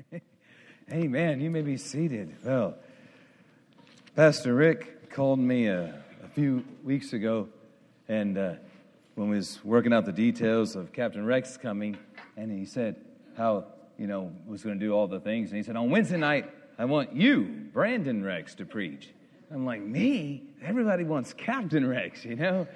Amen. You may be seated. Well, Pastor Rick called me a, a few weeks ago, and uh, when we was working out the details of Captain Rex coming, and he said how you know was going to do all the things, and he said on Wednesday night I want you, Brandon Rex, to preach. I'm like me. Everybody wants Captain Rex, you know.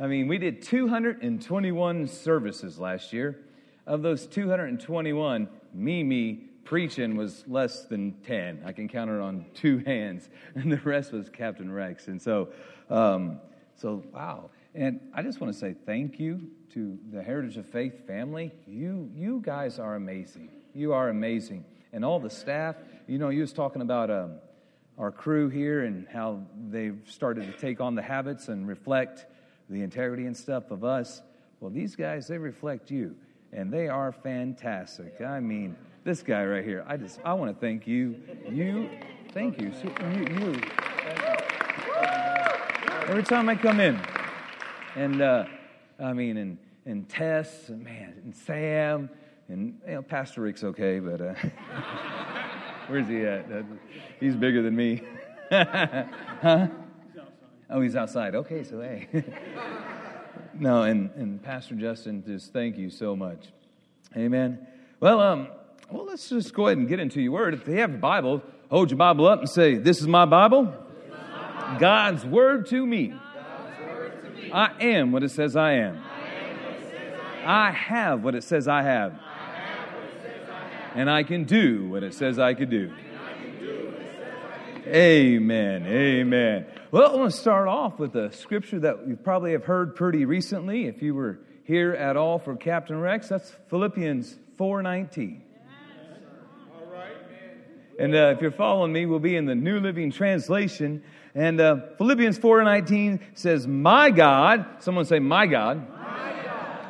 I mean, we did 221 services last year. Of those 221, Mimi preaching was less than 10. I can count it on two hands, and the rest was Captain Rex. And so, um, so wow. And I just want to say thank you to the Heritage of Faith family. You, you guys are amazing. You are amazing. And all the staff, you know, you was talking about um, our crew here and how they've started to take on the habits and reflect the integrity and stuff of us. Well, these guys, they reflect you, and they are fantastic. I mean, this guy right here, I just, I want to thank you. You, thank you. you, you. Every time I come in, and uh, I mean, and, and Tess, and man, and Sam, and you know, Pastor Rick's okay, but uh, where's he at? He's bigger than me. huh? Oh, he's outside. Okay, so hey. no, and, and Pastor Justin, just thank you so much. Amen. Well, um, well, let's just go ahead and get into your word. If you have a Bible, hold your Bible up and say, This is my Bible. God's word to me. I am what it says I am. I have what it says I have. And I can do what it says I could do. Amen. Amen. Well, I want to start off with a scripture that you probably have heard pretty recently. If you were here at all for Captain Rex, that's Philippians 4:19. And uh, if you're following me, we'll be in the New Living Translation. And uh, Philippians 4:19 says, "My God." Someone say, "My God."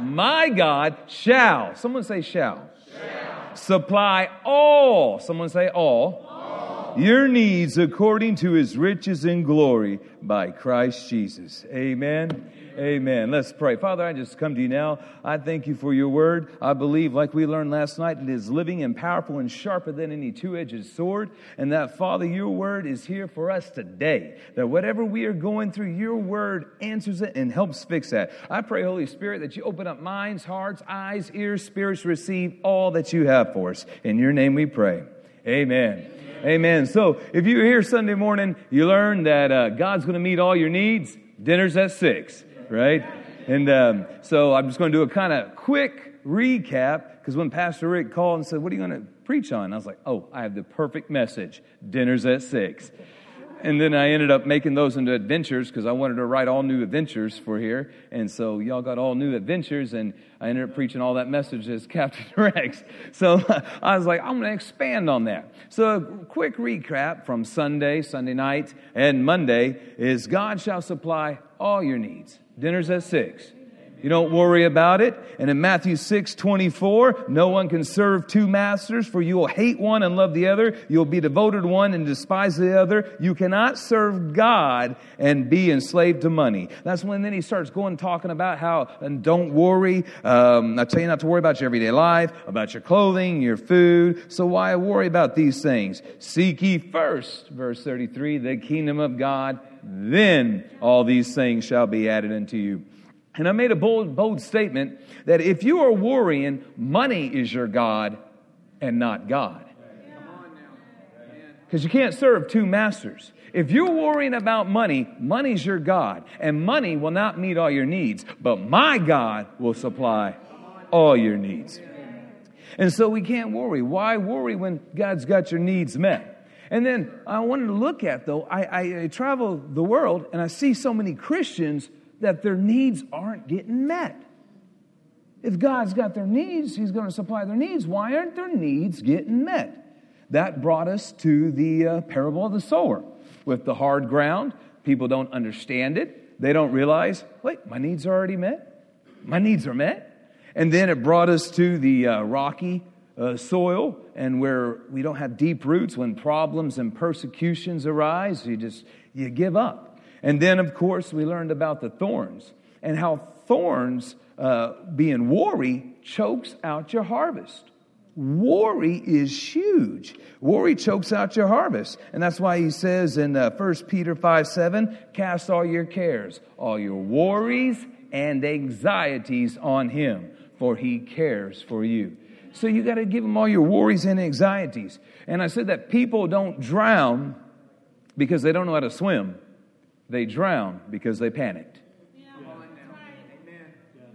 My God, shall. Someone say, "Shall." shall. Supply all. Someone say, "All." your needs according to his riches and glory by Christ Jesus. Amen. Amen. Let's pray. Father, I just come to you now. I thank you for your word. I believe, like we learned last night, it is living and powerful and sharper than any two edged sword. And that, Father, your word is here for us today. That whatever we are going through, your word answers it and helps fix that. I pray, Holy Spirit, that you open up minds, hearts, eyes, ears, spirits, receive all that you have for us. In your name we pray. Amen. Amen. So if you're here Sunday morning, you learn that uh, God's going to meet all your needs. Dinner's at six, right? And um, so I'm just going to do a kind of quick recap because when Pastor Rick called and said, What are you going to preach on? I was like, Oh, I have the perfect message. Dinner's at six. And then I ended up making those into adventures because I wanted to write all new adventures for here. And so y'all got all new adventures, and I ended up preaching all that message as Captain Rex. So I was like, I'm going to expand on that. So a quick recap from Sunday, Sunday night, and Monday is God shall supply all your needs. Dinner's at 6. You don't worry about it. And in Matthew 6 24, no one can serve two masters, for you will hate one and love the other. You'll be devoted to one and despise the other. You cannot serve God and be enslaved to money. That's when then he starts going talking about how, and don't worry. Um, I tell you not to worry about your everyday life, about your clothing, your food. So why worry about these things? Seek ye first, verse 33, the kingdom of God. Then all these things shall be added unto you. And I made a bold, bold statement that if you are worrying, money is your God and not God. Because you can't serve two masters. If you're worrying about money, money's your God, and money will not meet all your needs, but my God will supply all your needs. And so we can't worry. Why worry when God's got your needs met? And then I wanted to look at, though, I, I, I travel the world and I see so many Christians that their needs aren't getting met. If God's got their needs, He's going to supply their needs. Why aren't their needs getting met? That brought us to the uh, parable of the sower. With the hard ground, people don't understand it. They don't realize, wait, my needs are already met. My needs are met. And then it brought us to the uh, rocky uh, soil and where we don't have deep roots when problems and persecutions arise you just you give up and then, of course, we learned about the thorns and how thorns, uh, being worry, chokes out your harvest. Worry is huge. Worry chokes out your harvest. And that's why he says in uh, 1 Peter 5 7, cast all your cares, all your worries and anxieties on him, for he cares for you. So you got to give him all your worries and anxieties. And I said that people don't drown because they don't know how to swim, they drown because they panicked.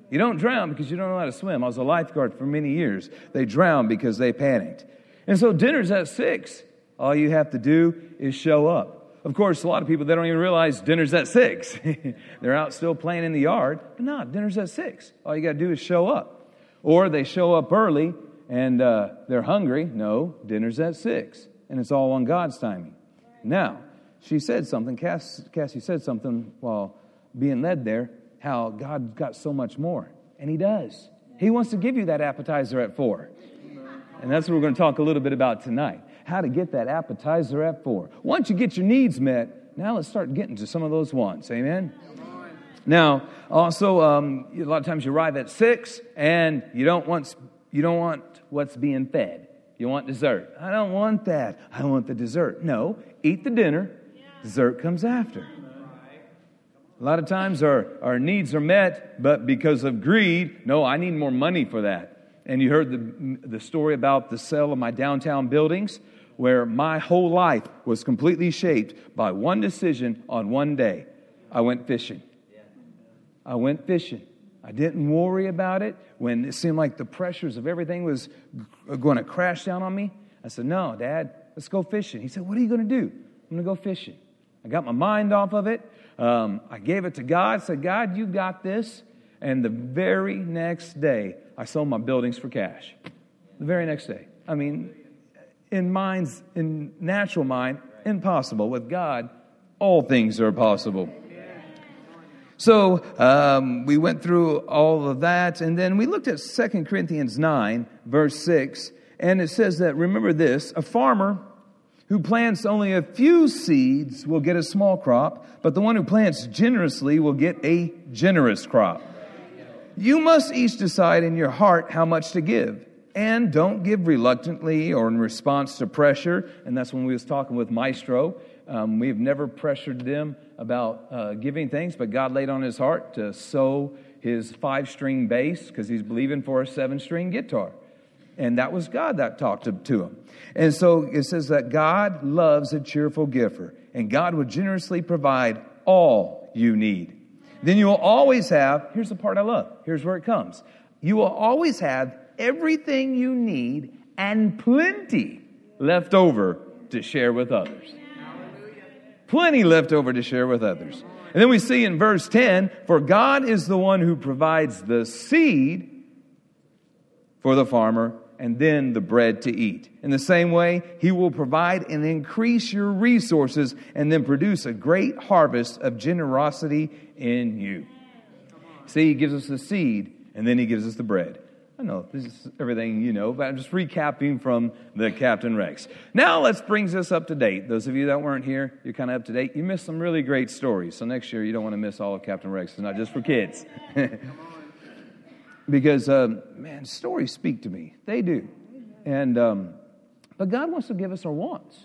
You don't drown because you don't know how to swim. I was a lifeguard for many years. They drown because they panicked. And so dinner's at six. All you have to do is show up. Of course, a lot of people, they don't even realize dinner's at six. They're out still playing in the yard. But no, dinner's at six. All you got to do is show up. Or they show up early and uh, they're hungry. No, dinner's at six. And it's all on God's timing. Now, she said something, Cass, Cassie said something while being led there how God got so much more. And He does. He wants to give you that appetizer at four. And that's what we're going to talk a little bit about tonight how to get that appetizer at four. Once you get your needs met, now let's start getting to some of those wants. Amen? Now, also, um, a lot of times you arrive at six and you don't want, you don't want what's being fed. You want dessert. I don't want that. I want the dessert. No, eat the dinner. Dessert comes after. A lot of times our, our needs are met, but because of greed, no, I need more money for that. And you heard the, the story about the sale of my downtown buildings, where my whole life was completely shaped by one decision on one day. I went fishing. I went fishing. I didn't worry about it when it seemed like the pressures of everything was going to crash down on me. I said, No, Dad, let's go fishing. He said, What are you going to do? I'm going to go fishing. I got my mind off of it. Um, I gave it to God, said, God, you got this. And the very next day, I sold my buildings for cash. The very next day. I mean, in minds, in natural mind, impossible. With God, all things are possible. So um, we went through all of that, and then we looked at 2 Corinthians 9, verse 6, and it says that, remember this, a farmer who plants only a few seeds will get a small crop, but the one who plants generously will get a generous crop. You must each decide in your heart how much to give. And don't give reluctantly or in response to pressure. And that's when we was talking with Maestro. Um, we've never pressured them about uh, giving things, but God laid on his heart to sow his five string bass because he's believing for a seven string guitar. And that was God that talked to, to him. And so it says that God loves a cheerful giver, and God will generously provide all you need. Then you will always have, here's the part I love, here's where it comes. You will always have everything you need and plenty left over to share with others. Plenty left over to share with others. And then we see in verse 10 for God is the one who provides the seed for the farmer and then the bread to eat. In the same way, He will provide and increase your resources and then produce a great harvest of generosity in you. See, He gives us the seed and then He gives us the bread. I know this is everything you know, but I'm just recapping from the Captain Rex. Now let's bring this up to date. Those of you that weren't here, you're kind of up to date. You missed some really great stories. So next year, you don't want to miss all of Captain Rex. It's not just for kids. because um, man, stories speak to me. They do, and um, but God wants to give us our wants.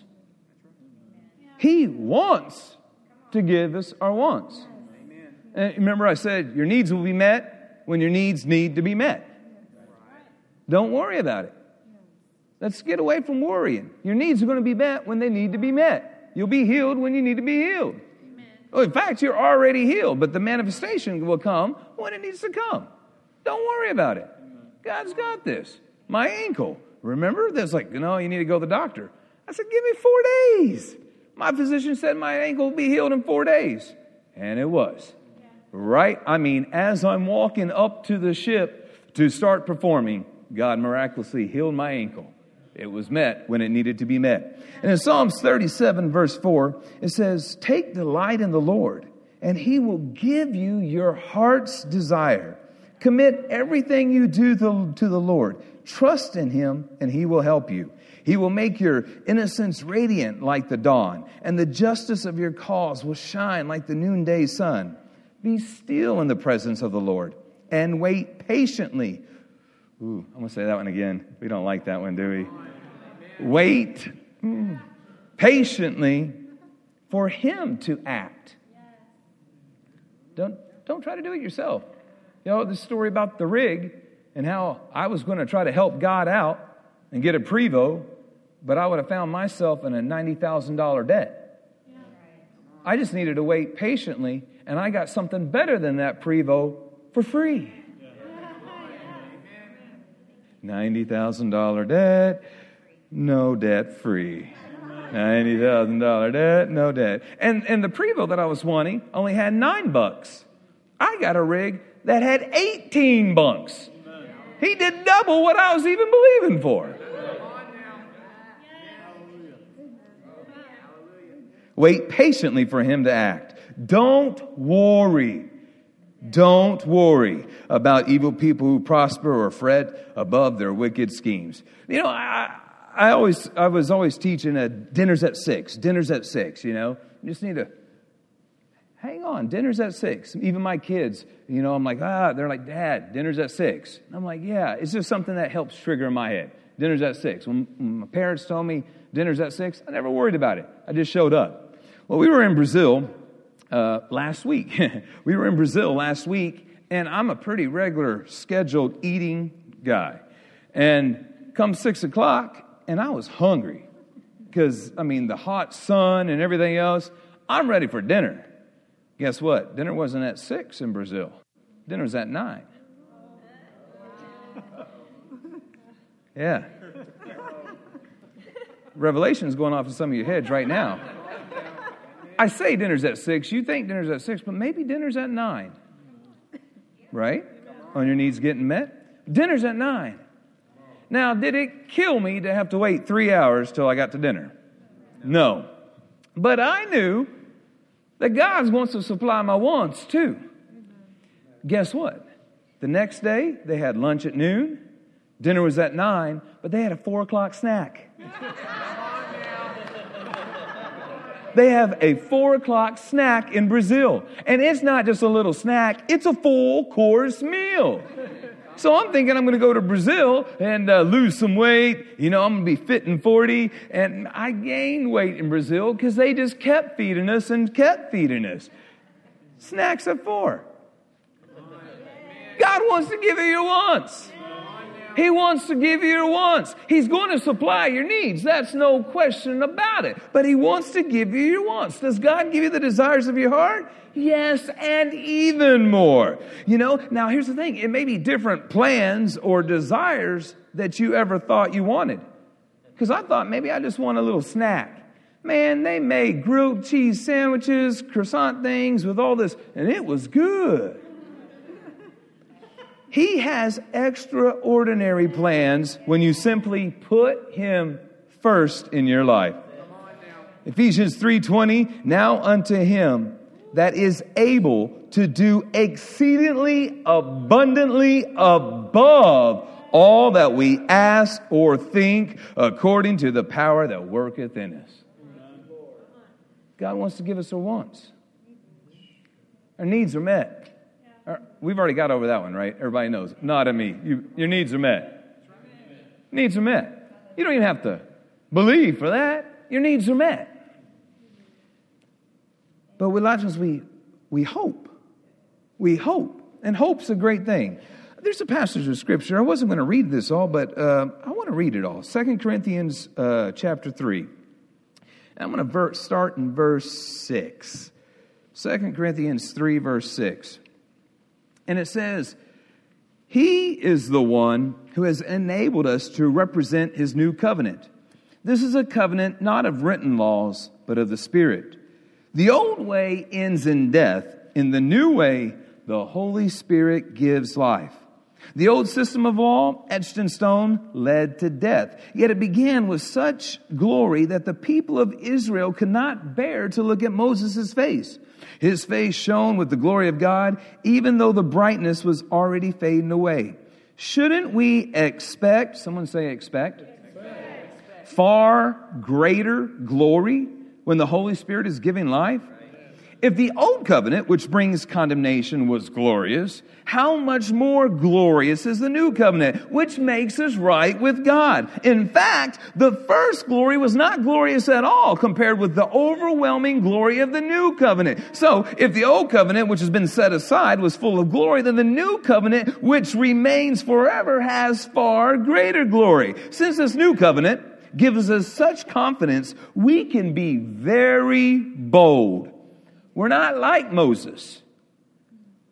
He wants to give us our wants. And remember, I said your needs will be met when your needs need to be met. Don't worry about it. Let's get away from worrying. Your needs are going to be met when they need to be met. You'll be healed when you need to be healed. Well, in fact, you're already healed, but the manifestation will come when it needs to come. Don't worry about it. God's got this. My ankle. Remember? That's like, you know, you need to go to the doctor. I said, give me four days. My physician said my ankle will be healed in four days. And it was. Right? I mean, as I'm walking up to the ship to start performing, God miraculously healed my ankle. It was met when it needed to be met. And in Psalms 37, verse 4, it says, Take delight in the Lord, and he will give you your heart's desire. Commit everything you do to the Lord. Trust in Him, and He will help you. He will make your innocence radiant like the dawn, and the justice of your cause will shine like the noonday sun. Be still in the presence of the Lord and wait patiently Ooh, I'm going to say that one again. We don't like that one, do we? Wait mm, patiently for Him to act. Don't, don't try to do it yourself. You know, the story about the rig and how I was going to try to help God out and get a Prevost, but I would have found myself in a $90,000 debt. I just needed to wait patiently, and I got something better than that Prevost for free. $90,000 debt, no debt free. $90,000 debt, no debt. And, and the Prevost that I was wanting only had nine bucks. I got a rig that had 18 bunks. He did double what I was even believing for. Wait patiently for him to act. Don't worry. Don't worry about evil people who prosper or fret above their wicked schemes. You know, I, I always, I was always teaching at dinners at six, dinners at six, you know. You just need to hang on, dinner's at six. Even my kids, you know, I'm like, ah, they're like, Dad, dinner's at six. I'm like, yeah, it's just something that helps trigger in my head. Dinner's at six. When, when my parents told me dinner's at six, I never worried about it. I just showed up. Well, we were in Brazil uh, last week. we were in Brazil last week, and I'm a pretty regular scheduled eating guy. And come six o'clock, and I was hungry because, I mean, the hot sun and everything else, I'm ready for dinner. Guess what? Dinner wasn't at six in Brazil, dinner was at nine. Yeah. Revelation's going off in some of your heads right now. I say dinner's at six. You think dinner's at six, but maybe dinner's at nine. Right? On your needs getting met? Dinner's at nine. Now, did it kill me to have to wait three hours till I got to dinner? No. But I knew that God wants to supply my wants too. Guess what? The next day, they had lunch at noon, dinner was at nine, but they had a four o'clock snack. they have a four o'clock snack in Brazil. And it's not just a little snack, it's a full course meal. So I'm thinking I'm going to go to Brazil and uh, lose some weight. You know, I'm going to be fit and 40. And I gained weight in Brazil because they just kept feeding us and kept feeding us. Snacks at four. God wants to give you your wants. He wants to give you your wants. He's going to supply your needs. That's no question about it. But He wants to give you your wants. Does God give you the desires of your heart? Yes, and even more. You know, now here's the thing it may be different plans or desires that you ever thought you wanted. Because I thought maybe I just want a little snack. Man, they made grilled cheese sandwiches, croissant things with all this, and it was good. He has extraordinary plans when you simply put him first in your life. Ephesians 3:20 Now unto him that is able to do exceedingly abundantly above all that we ask or think according to the power that worketh in us. God wants to give us our wants. Our needs are met. We've already got over that one, right? Everybody knows. Not of me. You, your needs are met. Needs are met. You don't even have to believe for that. Your needs are met. But with Colossians, we, we hope. We hope. And hope's a great thing. There's a passage of scripture. I wasn't going to read this all, but uh, I want to read it all. Second Corinthians uh, chapter 3. I'm going to ver- start in verse 6. 2 Corinthians 3, verse 6. And it says, He is the one who has enabled us to represent His new covenant. This is a covenant not of written laws, but of the Spirit. The old way ends in death. In the new way, the Holy Spirit gives life. The old system of law, etched in stone, led to death. Yet it began with such glory that the people of Israel could not bear to look at Moses' face. His face shone with the glory of God, even though the brightness was already fading away. Shouldn't we expect, someone say expect, expect. far greater glory when the Holy Spirit is giving life? If the old covenant, which brings condemnation, was glorious, how much more glorious is the new covenant, which makes us right with God? In fact, the first glory was not glorious at all compared with the overwhelming glory of the new covenant. So, if the old covenant, which has been set aside, was full of glory, then the new covenant, which remains forever, has far greater glory. Since this new covenant gives us such confidence, we can be very bold we're not like Moses.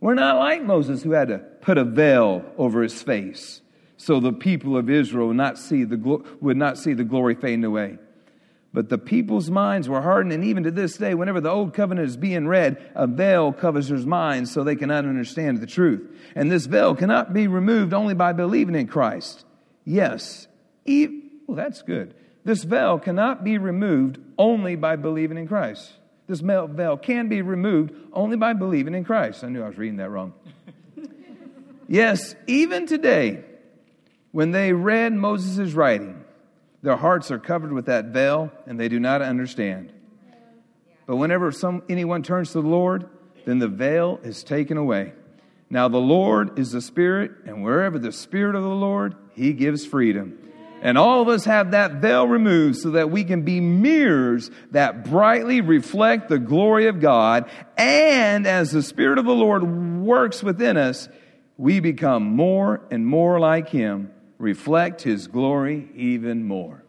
We're not like Moses who had to put a veil over his face so the people of Israel not see the, would not see the glory fading away. But the people's minds were hardened, and even to this day, whenever the old covenant is being read, a veil covers their minds so they cannot understand the truth. And this veil cannot be removed only by believing in Christ. Yes, e- well, that's good. This veil cannot be removed only by believing in Christ. This veil can be removed only by believing in Christ. I knew I was reading that wrong. yes, even today, when they read Moses' writing, their hearts are covered with that veil and they do not understand. But whenever some, anyone turns to the Lord, then the veil is taken away. Now, the Lord is the Spirit, and wherever the Spirit of the Lord, He gives freedom. And all of us have that veil removed so that we can be mirrors that brightly reflect the glory of God. And as the Spirit of the Lord works within us, we become more and more like Him, reflect His glory even more.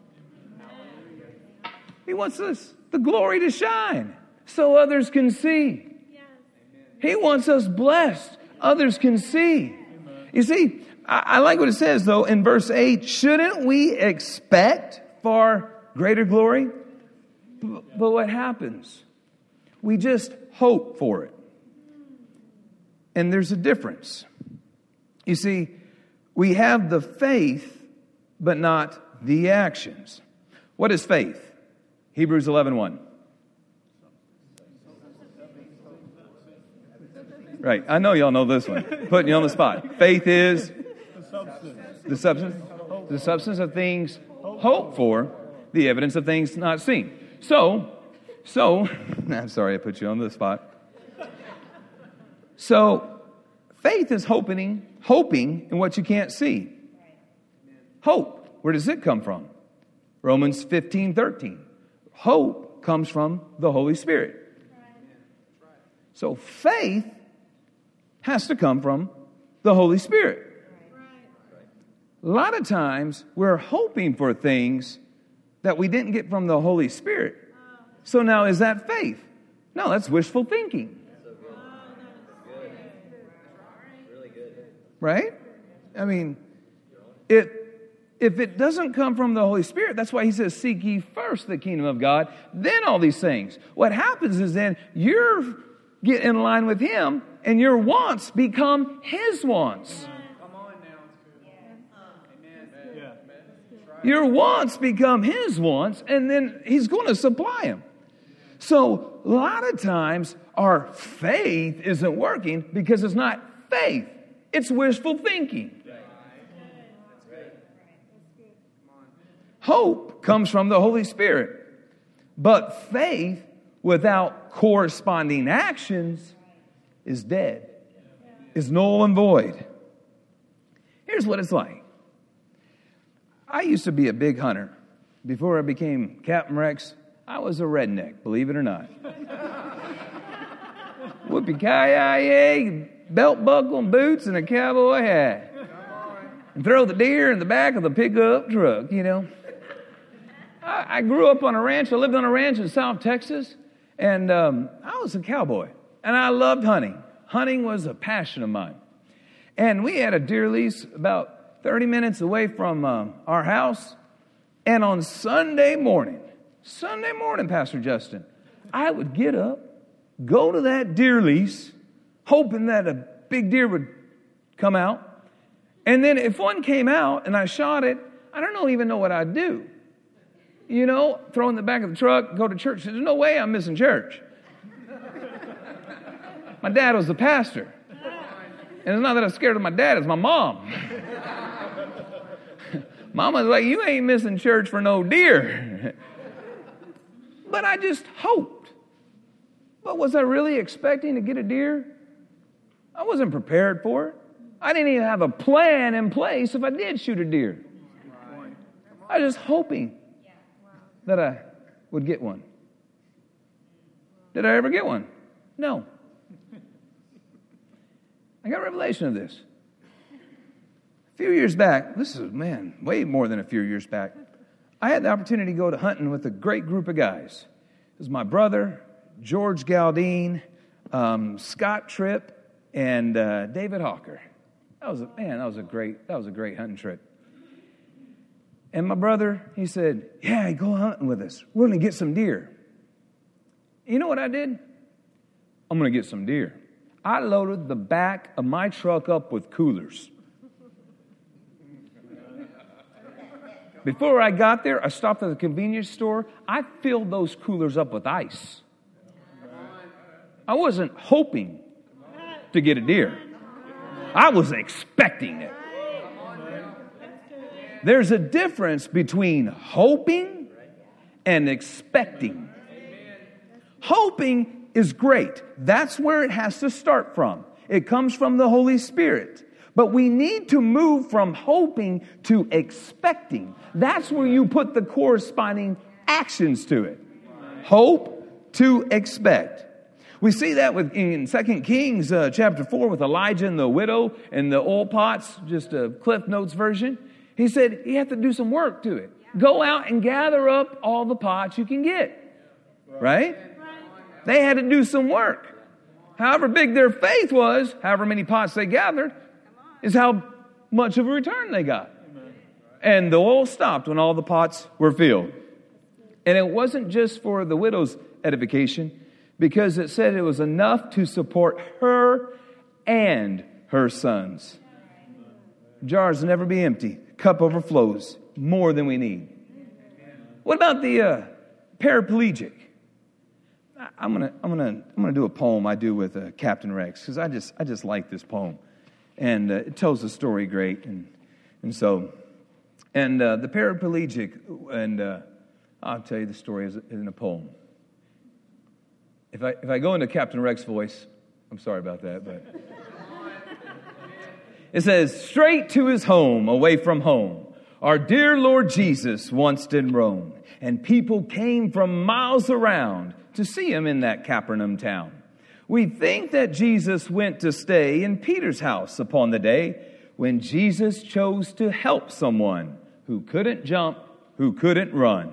He wants us, the glory to shine so others can see. He wants us blessed, others can see. You see, I, like what it says though in verse 8 shouldn't we expect far greater glory? But what happens? We just hope for it. And there's a difference. You see, we have the faith, but not the actions. What is faith? Hebrews 11 1. Right, I know y'all know this one. Putting you on the spot. Faith is the substance, the substance of things hoped for, the evidence of things not seen. So, so, I'm sorry I put you on the spot. So, faith is hoping, hoping in what you can't see. Hope, where does it come from? Romans 15, 13. Hope comes from the Holy Spirit. So faith has to come from the Holy Spirit. A lot of times we're hoping for things that we didn't get from the Holy Spirit. So now is that faith? No, that's wishful thinking. Right? I mean, it if it doesn't come from the Holy Spirit, that's why he says, Seek ye first the kingdom of God, then all these things. What happens is then you're get in line with him and your wants become his wants. Your wants become his wants, and then he's going to supply them. So, a lot of times, our faith isn't working because it's not faith, it's wishful thinking. Hope comes from the Holy Spirit, but faith without corresponding actions is dead, is null and void. Here's what it's like I used to be a big hunter. Before I became Captain Rex, I was a redneck, believe it or not. Whoopie ki belt buckle and boots and a cowboy hat. And throw the deer in the back of the pickup truck, you know. I, I grew up on a ranch. I lived on a ranch in South Texas, and um, I was a cowboy. And I loved hunting. Hunting was a passion of mine. And we had a deer lease about 30 minutes away from uh, our house. And on Sunday morning, Sunday morning, Pastor Justin, I would get up, go to that deer lease, hoping that a big deer would come out. And then if one came out and I shot it, I don't even know what I'd do. You know, throw in the back of the truck, go to church. There's no way I'm missing church. my dad was the pastor. And it's not that I'm scared of my dad, it's my mom. Mama's like, you ain't missing church for no deer. but I just hoped. But was I really expecting to get a deer? I wasn't prepared for it. I didn't even have a plan in place if I did shoot a deer. I was just hoping that I would get one. Did I ever get one? No. I got revelation of this. A few years back, this is, man, way more than a few years back, I had the opportunity to go to hunting with a great group of guys. It was my brother, George Galdine, um, Scott Tripp, and uh, David Hawker. That was a, man, that was a great, that was a great hunting trip. And my brother, he said, Yeah, go hunting with us. We're going to get some deer. You know what I did? I'm going to get some deer. I loaded the back of my truck up with coolers. Before I got there, I stopped at the convenience store. I filled those coolers up with ice. I wasn't hoping to get a deer, I was expecting it. There's a difference between hoping and expecting. Hoping is great. That's where it has to start from. It comes from the Holy Spirit. But we need to move from hoping to expecting. That's where you put the corresponding actions to it. Hope to expect. We see that with in 2 Kings uh, chapter 4 with Elijah and the widow and the oil pots, just a Cliff Notes version. He said you have to do some work to it. Go out and gather up all the pots you can get. Right? They had to do some work. However big their faith was, however many pots they gathered, is how much of a return they got. And the oil stopped when all the pots were filled. And it wasn't just for the widow's edification, because it said it was enough to support her and her sons. Jars never be empty, cup overflows more than we need. What about the uh, paraplegic? I'm gonna, I'm gonna, I'm gonna do a poem I do with uh, Captain Rex because I just, I just like this poem and uh, it tells the story great. And, and so, and uh, the paraplegic, and uh, I'll tell you the story in a poem. If I, if I go into Captain Rex's voice, I'm sorry about that, but it says, straight to his home, away from home. Our dear Lord Jesus once did roam, and people came from miles around to see him in that Capernaum town. We think that Jesus went to stay in Peter's house upon the day when Jesus chose to help someone who couldn't jump, who couldn't run.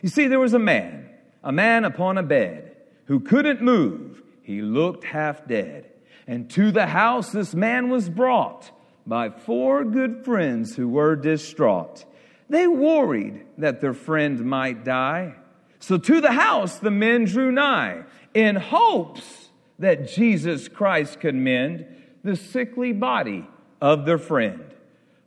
You see, there was a man, a man upon a bed, who couldn't move. He looked half dead. And to the house this man was brought by four good friends who were distraught. They worried that their friend might die. So to the house the men drew nigh in hopes that Jesus Christ could mend the sickly body of their friend.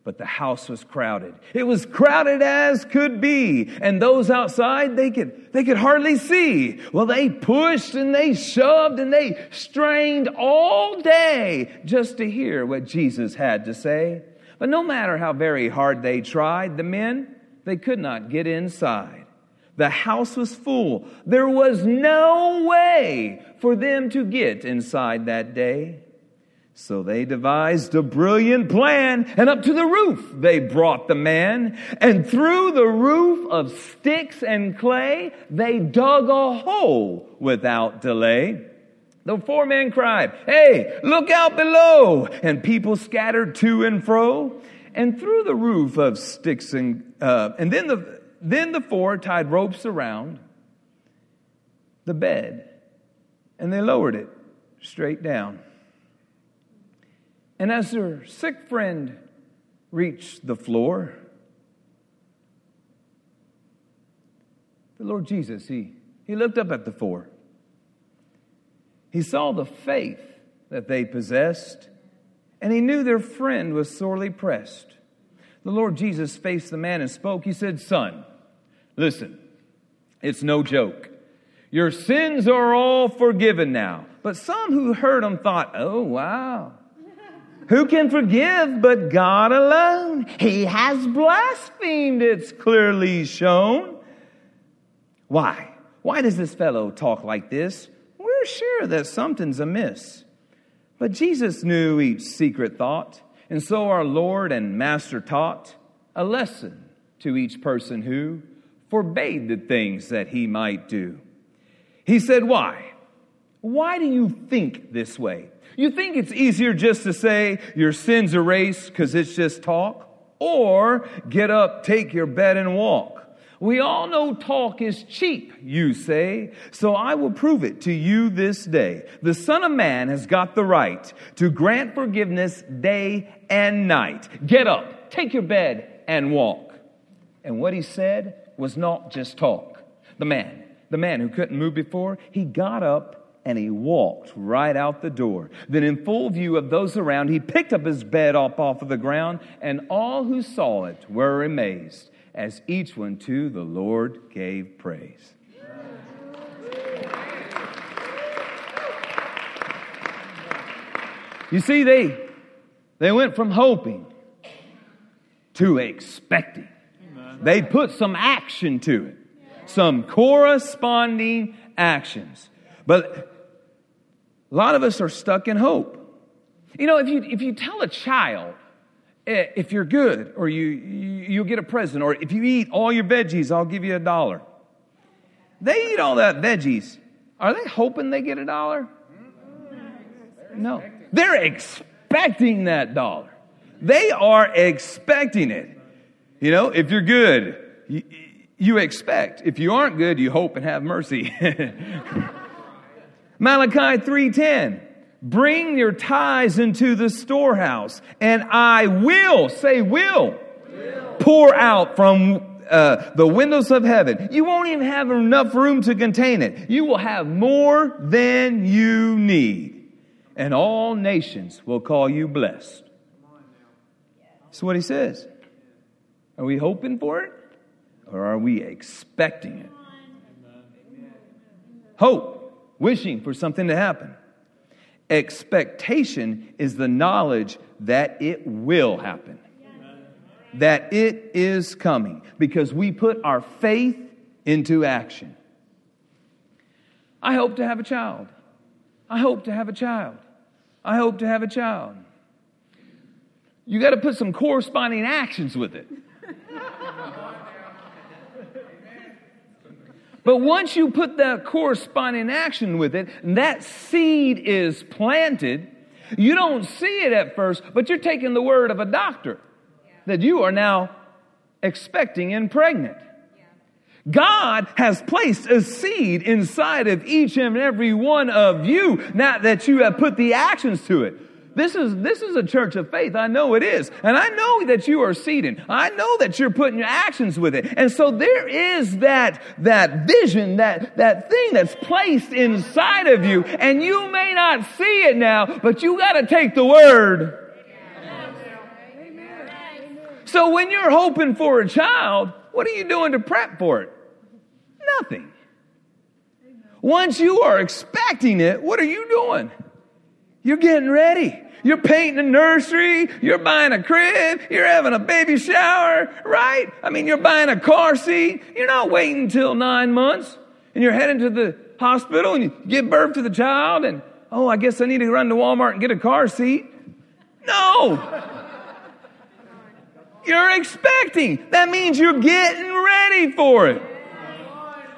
But the house was crowded. It was crowded as could be. And those outside, they could, they could hardly see. Well, they pushed and they shoved and they strained all day just to hear what Jesus had to say. But no matter how very hard they tried, the men, they could not get inside. The house was full. There was no way for them to get inside that day. So they devised a brilliant plan, and up to the roof they brought the man, and through the roof of sticks and clay they dug a hole without delay. The four men cried, Hey, look out below! And people scattered to and fro. And through the roof of sticks and, uh, and then the, then the four tied ropes around the bed and they lowered it straight down. And as their sick friend reached the floor, the Lord Jesus, he, he looked up at the four. He saw the faith that they possessed, and he knew their friend was sorely pressed. The Lord Jesus faced the man and spoke. He said, Son, Listen, it's no joke. Your sins are all forgiven now. But some who heard him thought, oh, wow. Who can forgive but God alone? He has blasphemed, it's clearly shown. Why? Why does this fellow talk like this? They're sure that something's amiss. But Jesus knew each secret thought, and so our Lord and Master taught a lesson to each person who forbade the things that he might do. He said, Why? Why do you think this way? You think it's easier just to say your sins erased because it's just talk? Or get up, take your bed, and walk? We all know talk is cheap, you say, so I will prove it to you this day. The Son of Man has got the right to grant forgiveness day and night. Get up, take your bed, and walk. And what he said was not just talk. The man, the man who couldn't move before, he got up and he walked right out the door. Then, in full view of those around, he picked up his bed up off of the ground, and all who saw it were amazed, as each one to the Lord gave praise. You see, they, they went from hoping to expecting. They put some action to it, some corresponding actions. But a lot of us are stuck in hope. You know, if you, if you tell a child, eh, if you're good, or you, you'll get a present, or if you eat all your veggies, I'll give you a dollar. They eat all that veggies. Are they hoping they get a dollar? No. They're expecting that dollar. They are expecting it. You know, if you're good, you, you expect. If you aren't good, you hope and have mercy. Malachi 3:10 Bring your tithes into the storehouse and I will say will, will. pour out from uh, the windows of heaven. You won't even have enough room to contain it. You will have more than you need. And all nations will call you blessed. That's what he says. Are we hoping for it? Or are we expecting it? Hope wishing for something to happen. Expectation is the knowledge that it will happen, that it is coming, because we put our faith into action. I hope to have a child. I hope to have a child. I hope to have a child. You got to put some corresponding actions with it. But once you put that corresponding action with it, that seed is planted. You don't see it at first, but you're taking the word of a doctor that you are now expecting and pregnant. God has placed a seed inside of each and every one of you now that you have put the actions to it. This is, this is a church of faith. I know it is. And I know that you are seeding. I know that you're putting your actions with it. And so there is that, that vision, that, that thing that's placed inside of you. And you may not see it now, but you got to take the word. So when you're hoping for a child, what are you doing to prep for it? Nothing. Once you are expecting it, what are you doing? You're getting ready. You're painting a nursery. You're buying a crib. You're having a baby shower, right? I mean, you're buying a car seat. You're not waiting until nine months and you're heading to the hospital and you give birth to the child and, oh, I guess I need to run to Walmart and get a car seat. No. You're expecting. That means you're getting ready for it.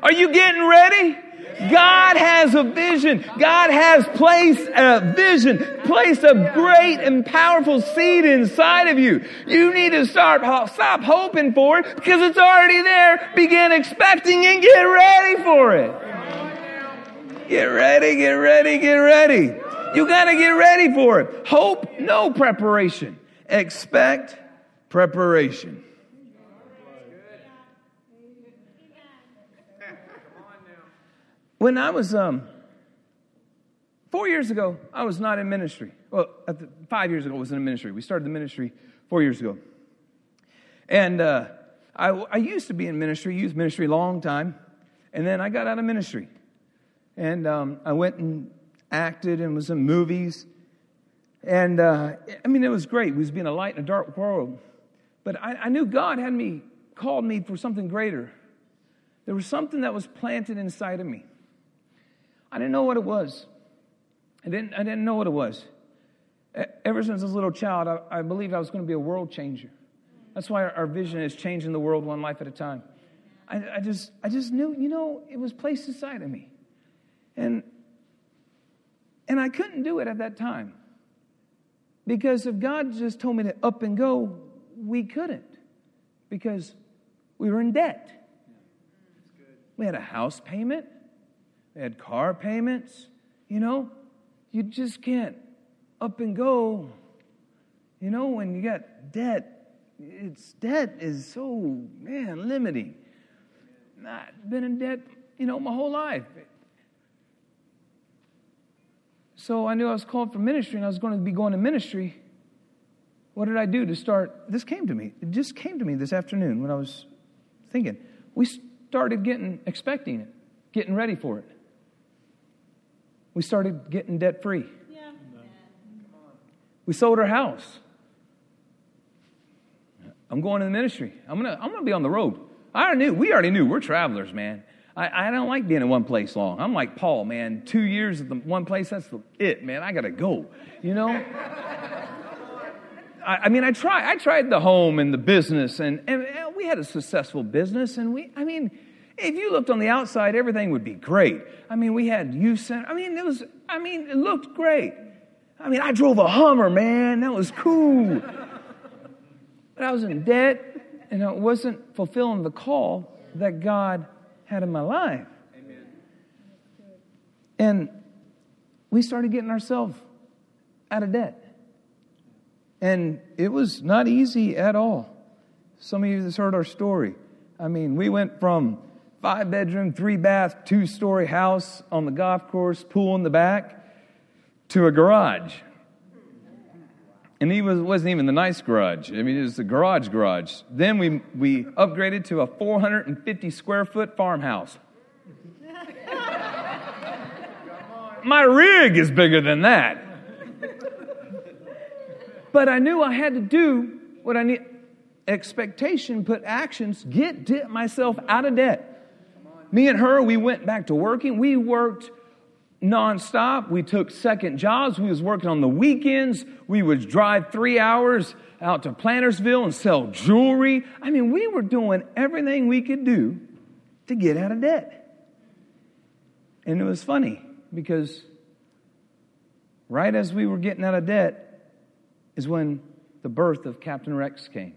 Are you getting ready? God has a vision. God has placed a vision, placed a great and powerful seed inside of you. You need to start, stop hoping for it because it's already there. Begin expecting and get ready for it. Get ready, get ready, get ready. You got to get ready for it. Hope, no preparation. Expect preparation. When I was um, four years ago, I was not in ministry. Well, the, five years ago, I was in ministry. We started the ministry four years ago. And uh, I, I used to be in ministry, youth ministry, a long time. And then I got out of ministry. And um, I went and acted and was in movies. And uh, I mean, it was great. It was being a light in a dark world. But I, I knew God had me, called me for something greater. There was something that was planted inside of me. I didn't know what it was. I didn't, I didn't know what it was. Ever since I was a little child, I, I believed I was going to be a world changer. That's why our, our vision is changing the world one life at a time. I, I, just, I just knew, you know, it was placed inside of me. And, and I couldn't do it at that time. Because if God just told me to up and go, we couldn't. Because we were in debt. We had a house payment, we had car payments. You know, you just can't up and go. You know, when you got debt, it's debt is so man limiting. Not been in debt, you know, my whole life. So I knew I was called for ministry and I was going to be going to ministry. What did I do to start? This came to me. It just came to me this afternoon when I was thinking. We started getting, expecting it, getting ready for it. We started getting debt free. Yeah. We sold our house. I'm going to the ministry. I'm gonna, I'm gonna be on the road. I already knew, we already knew, we're travelers, man. I, I don't like being in one place long. I'm like Paul, man. Two years at the one place, that's it, man. I gotta go. You know? I, I, mean, I tried. I tried the home and the business, and, and, and we had a successful business, and we, I mean, if you looked on the outside, everything would be great. I mean, we had youth center. I mean, it was, I mean, it looked great. I mean, I drove a Hummer, man. That was cool. but I was in debt, and I wasn't fulfilling the call that God had in my life. Amen. And we started getting ourselves out of debt. And it was not easy at all. Some of you have heard our story. I mean, we went from five bedroom, three bath, two story house on the golf course, pool in the back, to a garage. And he was, wasn't even the nice garage. I mean, it was the garage garage. Then we, we upgraded to a 450 square foot farmhouse. My rig is bigger than that. But I knew I had to do what I need. Expectation, put actions, get myself out of debt. Me and her, we went back to working. We worked nonstop. We took second jobs. We was working on the weekends. We would drive three hours out to Plantersville and sell jewelry. I mean, we were doing everything we could do to get out of debt. And it was funny because right as we were getting out of debt is when the birth of Captain Rex came.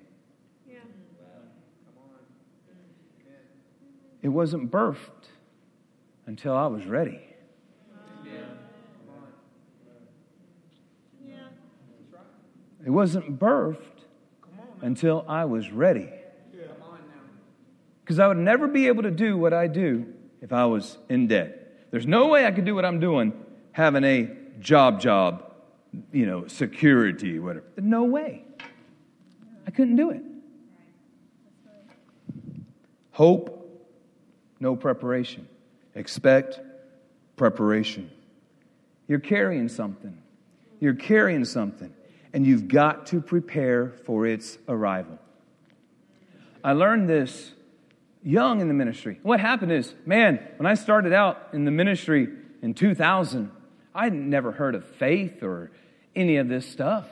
It wasn't birthed until I was ready. It wasn't birthed until I was ready. Because I would never be able to do what I do if I was in debt. There's no way I could do what I'm doing having a job, job, you know, security, whatever. No way. I couldn't do it. Hope no preparation. Expect preparation. You're carrying something. You're carrying something, and you've got to prepare for its arrival. I learned this young in the ministry. What happened is, man, when I started out in the ministry in 2000, I'd never heard of faith or any of this stuff.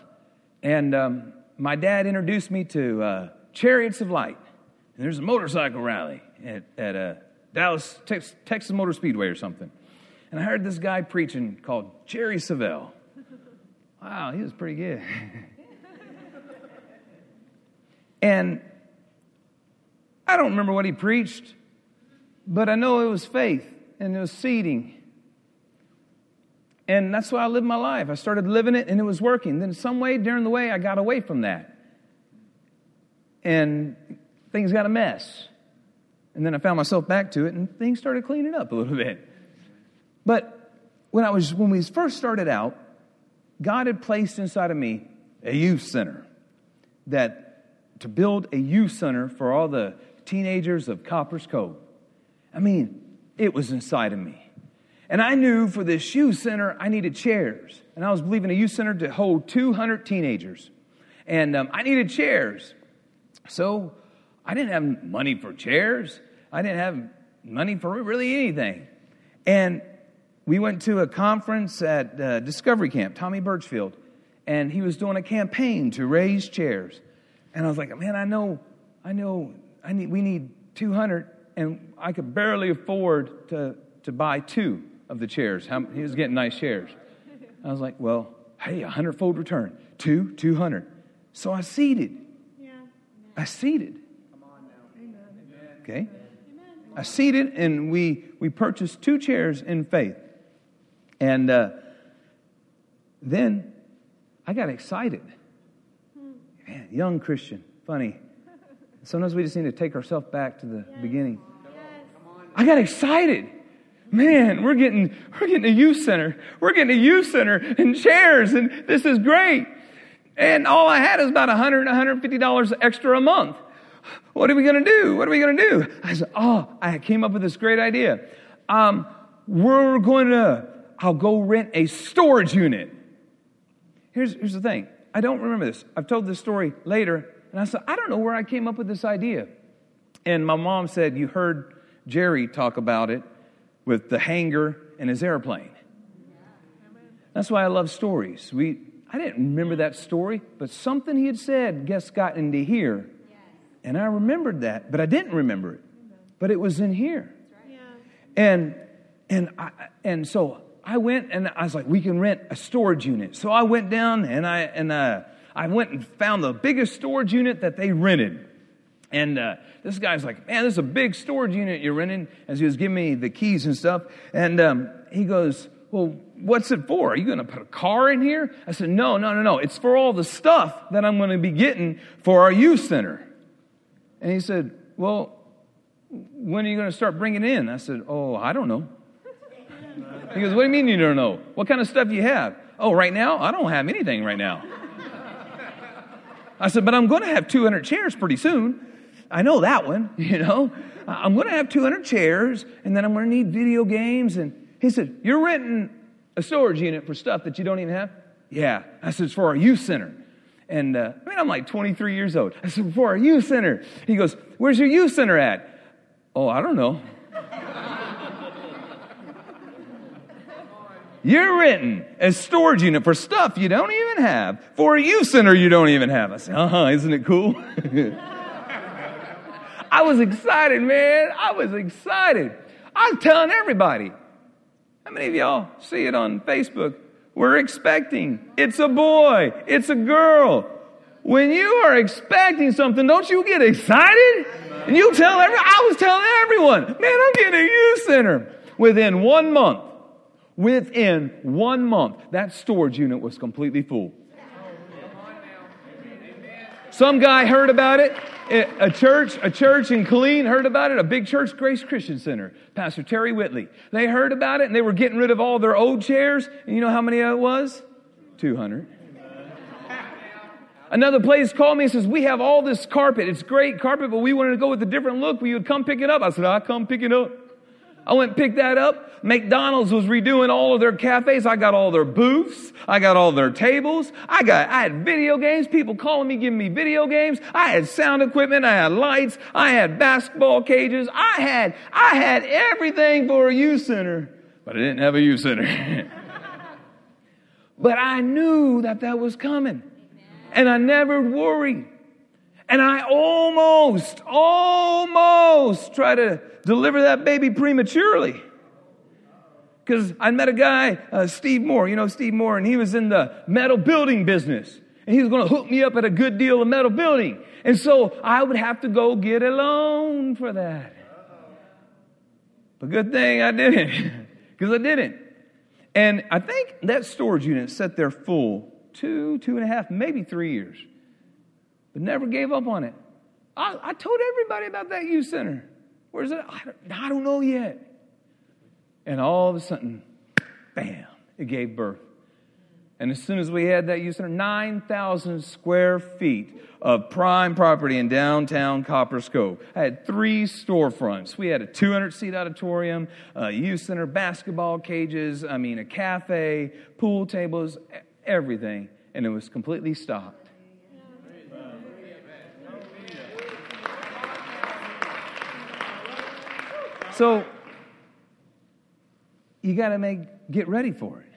And um, my dad introduced me to uh, Chariots of Light. And there's a motorcycle rally at, at a Dallas, Texas Motor Speedway or something. And I heard this guy preaching called Jerry Savelle. Wow, he was pretty good. and I don't remember what he preached, but I know it was faith and it was seeding. And that's why I lived my life. I started living it and it was working. Then, some way during the way, I got away from that. And things got a mess. And then I found myself back to it and things started cleaning up a little bit. But when I was when we first started out, God had placed inside of me a youth center that to build a youth center for all the teenagers of Copperas Cove. I mean, it was inside of me. And I knew for this youth center, I needed chairs. And I was believing a youth center to hold 200 teenagers. And um, I needed chairs. So I didn't have money for chairs. I didn't have money for really anything. And we went to a conference at uh, Discovery Camp, Tommy Birchfield, and he was doing a campaign to raise chairs. And I was like, man, I know, I know, I need, we need 200, and I could barely afford to, to buy two of the chairs. How, he was getting nice chairs. I was like, well, hey, a hundredfold return. Two, 200. So I seeded. Yeah. I seeded. Okay? I seated, and we, we purchased two chairs in faith. And uh, then I got excited. Man, young Christian, funny. Sometimes we just need to take ourselves back to the yes. beginning. Yes. I got excited. Man, we're getting we're getting a youth center. We're getting a youth center and chairs, and this is great. And all I had is about 100 $150 extra a month. What are we going to do? What are we going to do? I said, Oh, I came up with this great idea. Um, we're going to, I'll go rent a storage unit. Here's, here's the thing I don't remember this. I've told this story later, and I said, I don't know where I came up with this idea. And my mom said, You heard Jerry talk about it with the hangar and his airplane. That's why I love stories. We, I didn't remember that story, but something he had said guess got into here. And I remembered that, but I didn't remember it. But it was in here. And and I, and so I went and I was like, we can rent a storage unit. So I went down and I and uh, I went and found the biggest storage unit that they rented. And uh, this guy's like, man, this is a big storage unit you're renting. As he was giving me the keys and stuff, and um, he goes, well, what's it for? Are you going to put a car in here? I said, no, no, no, no. It's for all the stuff that I'm going to be getting for our youth center. And he said, well, when are you going to start bringing in? I said, oh, I don't know. He goes, what do you mean you don't know? What kind of stuff do you have? Oh, right now? I don't have anything right now. I said, but I'm going to have 200 chairs pretty soon. I know that one, you know. I'm going to have 200 chairs, and then I'm going to need video games. And he said, You're renting a storage unit for stuff that you don't even have? Yeah. I said, It's for our youth center. And uh, I mean, I'm like 23 years old. I said, For our youth center. He goes, Where's your youth center at? Oh, I don't know. You're renting a storage unit for stuff you don't even have, for a youth center you don't even have. I said, uh huh, isn't it cool? I was excited, man. I was excited. I was telling everybody. How many of y'all see it on Facebook? We're expecting. It's a boy. It's a girl. When you are expecting something, don't you get excited? And you tell every, I was telling everyone, man, I'm getting a youth center. Within one month, within one month, that storage unit was completely full. Some guy heard about it a church, a church in Killeen heard about it, a big church, Grace Christian Center, Pastor Terry Whitley. They heard about it and they were getting rid of all their old chairs. And you know how many it was? 200. Another place called me and says, We have all this carpet. It's great carpet, but we wanted to go with a different look. Will you come pick it up? I said, I'll come pick it up. I went and picked that up. McDonald's was redoing all of their cafes. I got all their booths. I got all their tables. I got, I had video games. People calling me, giving me video games. I had sound equipment. I had lights. I had basketball cages. I had, I had everything for a youth center, but I didn't have a youth center. but I knew that that was coming and I never worried. And I almost, almost try to deliver that baby prematurely. Because I met a guy, uh, Steve Moore, you know Steve Moore, and he was in the metal building business. And he was going to hook me up at a good deal of metal building. And so I would have to go get a loan for that. But good thing I didn't, because I didn't. And I think that storage unit sat there full two, two and a half, maybe three years, but never gave up on it. I, I told everybody about that youth center. Where's it? I don't, I don't know yet. And all of a sudden, bam, it gave birth. And as soon as we had that youth center, 9,000 square feet of prime property in downtown Copperas Cove. I had three storefronts. We had a 200 seat auditorium, a youth center, basketball cages, I mean, a cafe, pool tables, everything. And it was completely stocked. So, you got to make get ready for it.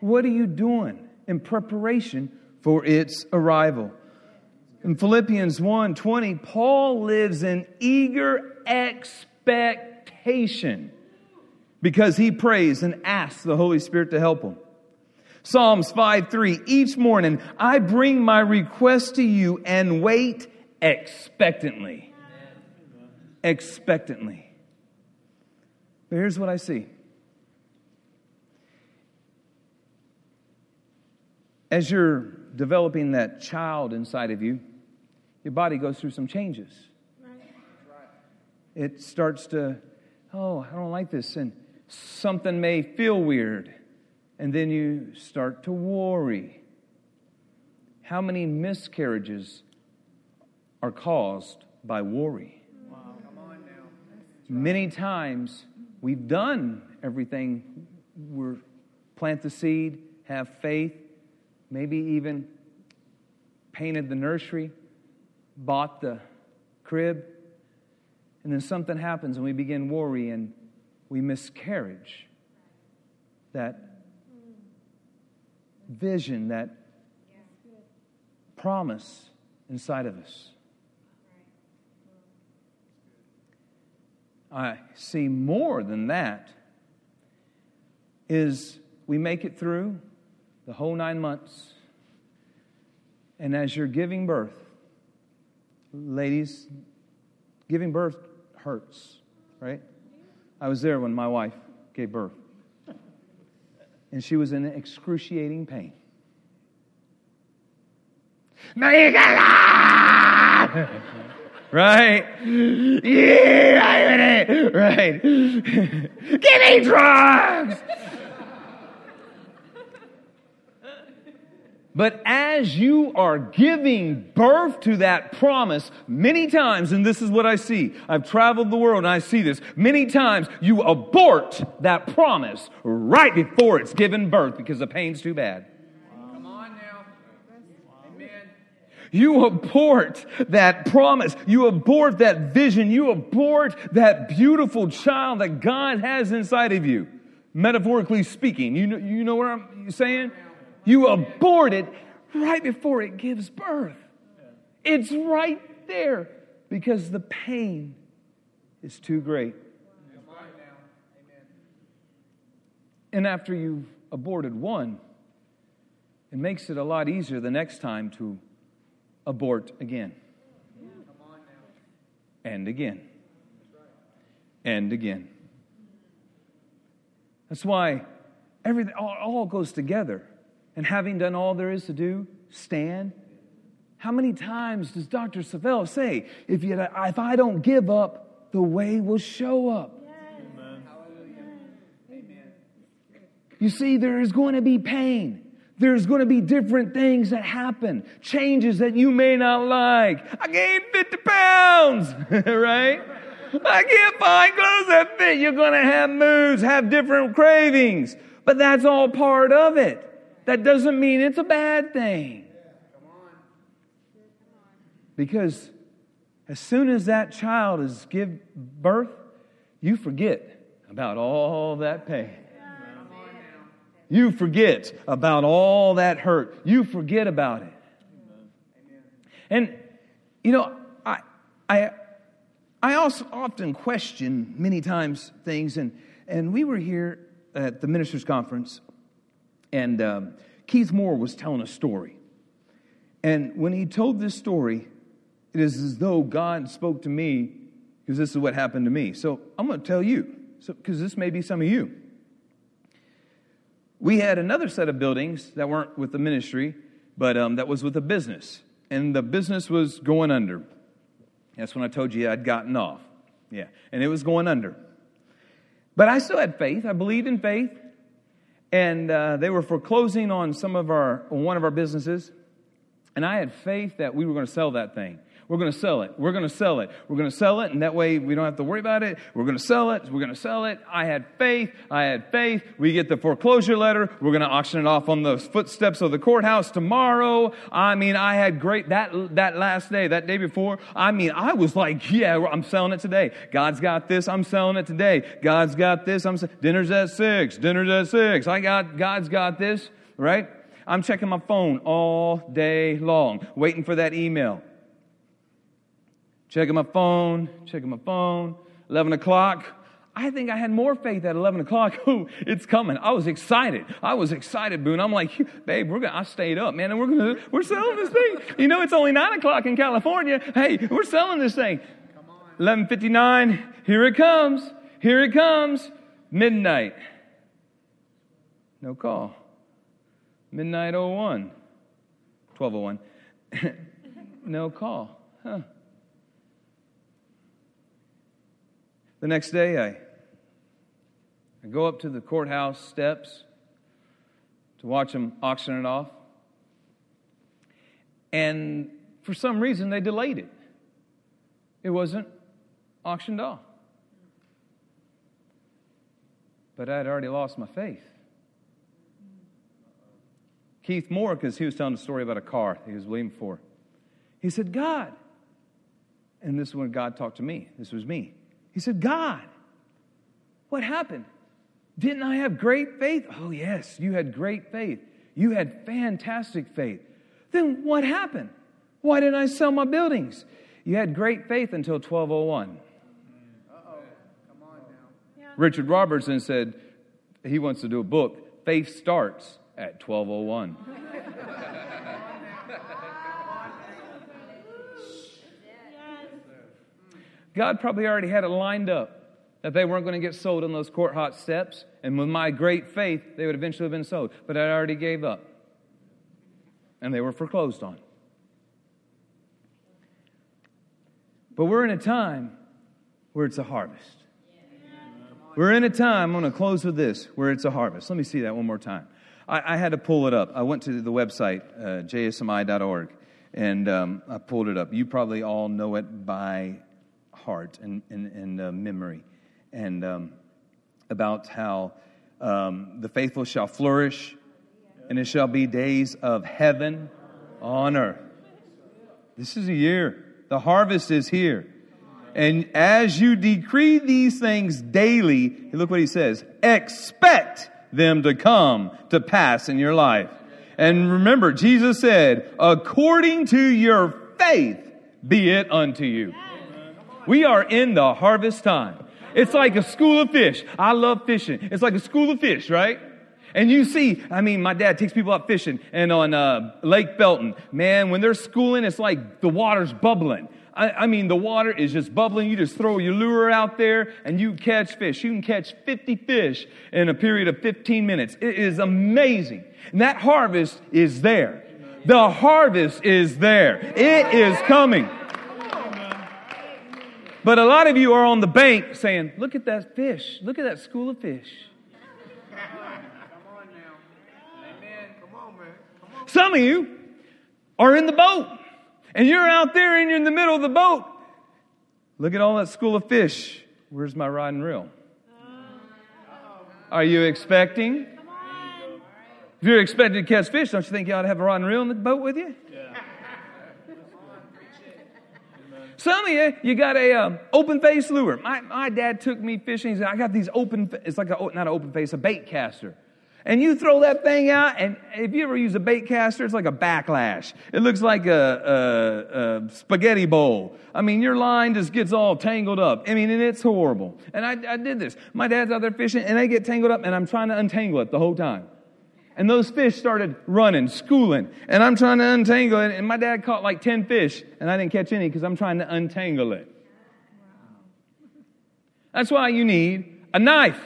What are you doing in preparation for its arrival? In Philippians 1:20, Paul lives in eager expectation because he prays and asks the Holy Spirit to help him. Psalms 5 3, each morning I bring my request to you and wait expectantly. Expectantly. But here's what I see. As you're developing that child inside of you, your body goes through some changes. It starts to, oh, I don't like this. And something may feel weird. And then you start to worry. How many miscarriages are caused by worry? Wow. Many times we've done everything. We're plant the seed, have faith, maybe even painted the nursery, bought the crib, and then something happens and we begin worry and we miscarriage that vision, that promise inside of us. I see more than that is we make it through the whole nine months. And as you're giving birth, ladies, giving birth hurts, right? I was there when my wife gave birth and she was in excruciating pain. It Right? Yeah, right. Give me drugs. But as you are giving birth to that promise, many times, and this is what I see, I've traveled the world and I see this, many times you abort that promise right before it's given birth because the pain's too bad. Come on now. Amen. You abort that promise. You abort that vision. You abort that beautiful child that God has inside of you. Metaphorically speaking, you know, you know what I'm saying? You abort it right before it gives birth. It's right there because the pain is too great. And after you've aborted one, it makes it a lot easier the next time to abort again. And again. And again. That's why everything all, all goes together and having done all there is to do, stand. How many times does Dr. Savelle say, if, you, if I don't give up, the way will show up? You see, there is going to be pain. There's going to be different things that happen, changes that you may not like. I gained 50 pounds, right? I can't find clothes that fit. You're going to have moods, have different cravings, but that's all part of it. That doesn't mean it's a bad thing. Because as soon as that child is give birth, you forget about all that pain. You forget about all that hurt. You forget about it. And you know, I I I also often question many times things and and we were here at the ministers conference and um, Keith Moore was telling a story. And when he told this story, it is as though God spoke to me because this is what happened to me. So I'm going to tell you, because so, this may be some of you. We had another set of buildings that weren't with the ministry, but um, that was with a business. And the business was going under. That's when I told you I'd gotten off. Yeah. And it was going under. But I still had faith. I believed in faith and uh, they were foreclosing on some of our one of our businesses and i had faith that we were going to sell that thing We're going to sell it. We're going to sell it. We're going to sell it, and that way we don't have to worry about it. We're going to sell it. We're going to sell it. I had faith. I had faith. We get the foreclosure letter. We're going to auction it off on the footsteps of the courthouse tomorrow. I mean, I had great that that last day, that day before. I mean, I was like, yeah, I'm selling it today. God's got this. I'm selling it today. God's got this. I'm dinner's at six. Dinner's at six. I got God's got this. Right? I'm checking my phone all day long, waiting for that email checking my phone, checking my phone. 11 o'clock. I think I had more faith at 11 o'clock. Oh, it's coming. I was excited. I was excited, Boone. I'm like, babe, we're gonna, I stayed up, man, and we're gonna, we're selling this thing. You know, it's only 9 o'clock in California. Hey, we're selling this thing. 11.59, here it comes. Here it comes. Midnight. No call. Midnight 01. 1201. no call. Huh. The next day, I, I go up to the courthouse steps to watch them auction it off. And for some reason, they delayed it. It wasn't auctioned off. But I had already lost my faith. Keith Moore, because he was telling a story about a car he was waiting for. He said, God, and this is when God talked to me. This was me. He said, God, what happened? Didn't I have great faith? Oh, yes, you had great faith. You had fantastic faith. Then what happened? Why didn't I sell my buildings? You had great faith until 1201. Richard Robertson said he wants to do a book. Faith starts at 1201. God probably already had it lined up that they weren't going to get sold on those court hot steps. And with my great faith, they would eventually have been sold. But I already gave up. And they were foreclosed on. But we're in a time where it's a harvest. We're in a time, I'm going to close with this, where it's a harvest. Let me see that one more time. I, I had to pull it up. I went to the website, uh, jsmi.org, and um, I pulled it up. You probably all know it by heart and, and, and uh, memory, and um, about how um, the faithful shall flourish, and it shall be days of heaven on earth. This is a year. The harvest is here. And as you decree these things daily, look what he says expect them to come to pass in your life. And remember, Jesus said, according to your faith, be it unto you. We are in the harvest time. It's like a school of fish. I love fishing. It's like a school of fish, right? And you see, I mean, my dad takes people out fishing and on uh, Lake Belton, man, when they're schooling, it's like the water's bubbling. I, I, mean, the water is just bubbling. You just throw your lure out there and you catch fish. You can catch 50 fish in a period of 15 minutes. It is amazing. And that harvest is there. The harvest is there. It is coming. But a lot of you are on the bank saying, Look at that fish. Look at that school of fish. Some of you are in the boat and you're out there and you're in the middle of the boat. Look at all that school of fish. Where's my rod and reel? Are you expecting? If you're expecting to catch fish, don't you think you ought to have a rod and reel in the boat with you? Some of you, you got a um, open face lure. My, my dad took me fishing. I got these open, it's like a, not an open face, a bait caster. And you throw that thing out, and if you ever use a bait caster, it's like a backlash. It looks like a, a, a spaghetti bowl. I mean, your line just gets all tangled up. I mean, and it's horrible. And I, I did this. My dad's out there fishing, and they get tangled up, and I'm trying to untangle it the whole time. And those fish started running, schooling. And I'm trying to untangle it. And my dad caught like 10 fish. And I didn't catch any because I'm trying to untangle it. That's why you need a knife.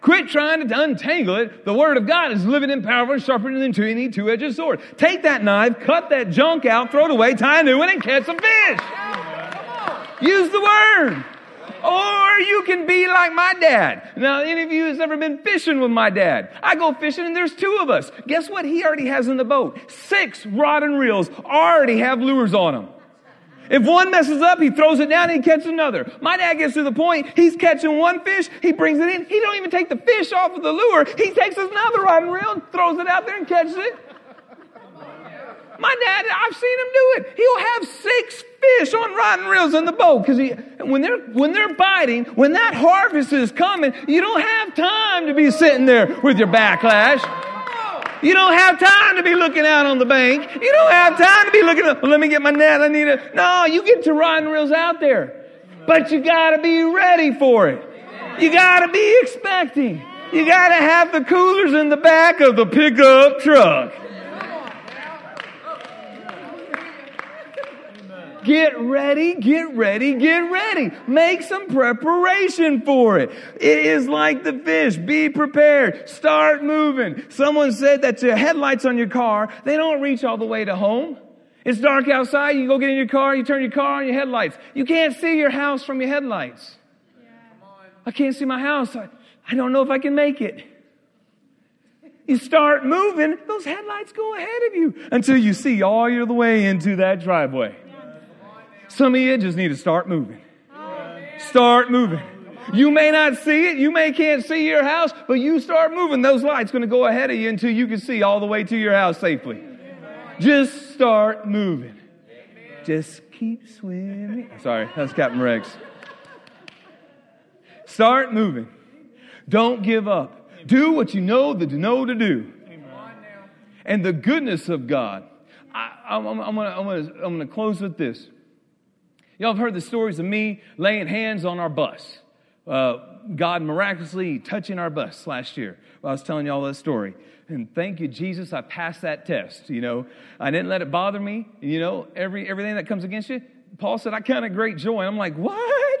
Quit trying to untangle it. The Word of God is living and powerful, sharper than any two-edged sword. Take that knife, cut that junk out, throw it away, tie a new one, and catch some fish. Use the Word. Or you can be like my dad. Now, any of you has ever been fishing with my dad? I go fishing and there's two of us. Guess what he already has in the boat? Six rod and reels already have lures on them. If one messes up, he throws it down and he catches another. My dad gets to the point, he's catching one fish, he brings it in, he don't even take the fish off of the lure, he takes another rod and reel and throws it out there and catches it. My dad, I've seen him do it. He'll have six fish on and reels in the boat because when they're when they're biting, when that harvest is coming, you don't have time to be sitting there with your backlash. You don't have time to be looking out on the bank. You don't have time to be looking up. Let me get my net. I need it. No, you get to and reels out there. But you gotta be ready for it. You gotta be expecting. You gotta have the coolers in the back of the pickup truck. Get ready, get ready, get ready. Make some preparation for it. It is like the fish. Be prepared. Start moving. Someone said that the headlights on your car, they don't reach all the way to home. It's dark outside. You go get in your car, you turn your car on your headlights. You can't see your house from your headlights. I can't see my house. I, I don't know if I can make it. You start moving, those headlights go ahead of you until you see all your the way into that driveway. Some of you just need to start moving. Start moving. You may not see it. You may can't see your house, but you start moving. Those lights going to go ahead of you until you can see all the way to your house safely. Just start moving. Just keep swimming. Sorry, that's Captain Rex. Start moving. Don't give up. Do what you know that you know to do. And the goodness of God. I, am going to close with this. Y'all have heard the stories of me laying hands on our bus. Uh, God miraculously touching our bus last year. I was telling y'all that story. And thank you, Jesus, I passed that test. You know, I didn't let it bother me. You know, every everything that comes against you. Paul said, I count it great joy. And I'm like, what?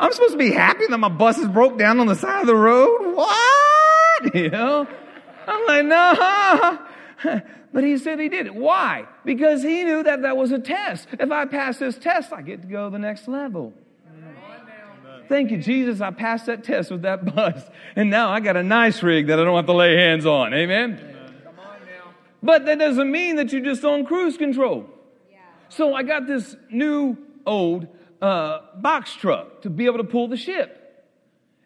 I'm supposed to be happy that my bus is broke down on the side of the road? What? You know? I'm like, no. But he said he did it. Why? Because he knew that that was a test. If I pass this test, I get to go to the next level. Thank you, Jesus. I passed that test with that bus. And now I got a nice rig that I don't have to lay hands on. Amen? But that doesn't mean that you're just on cruise control. So I got this new old uh, box truck to be able to pull the ship.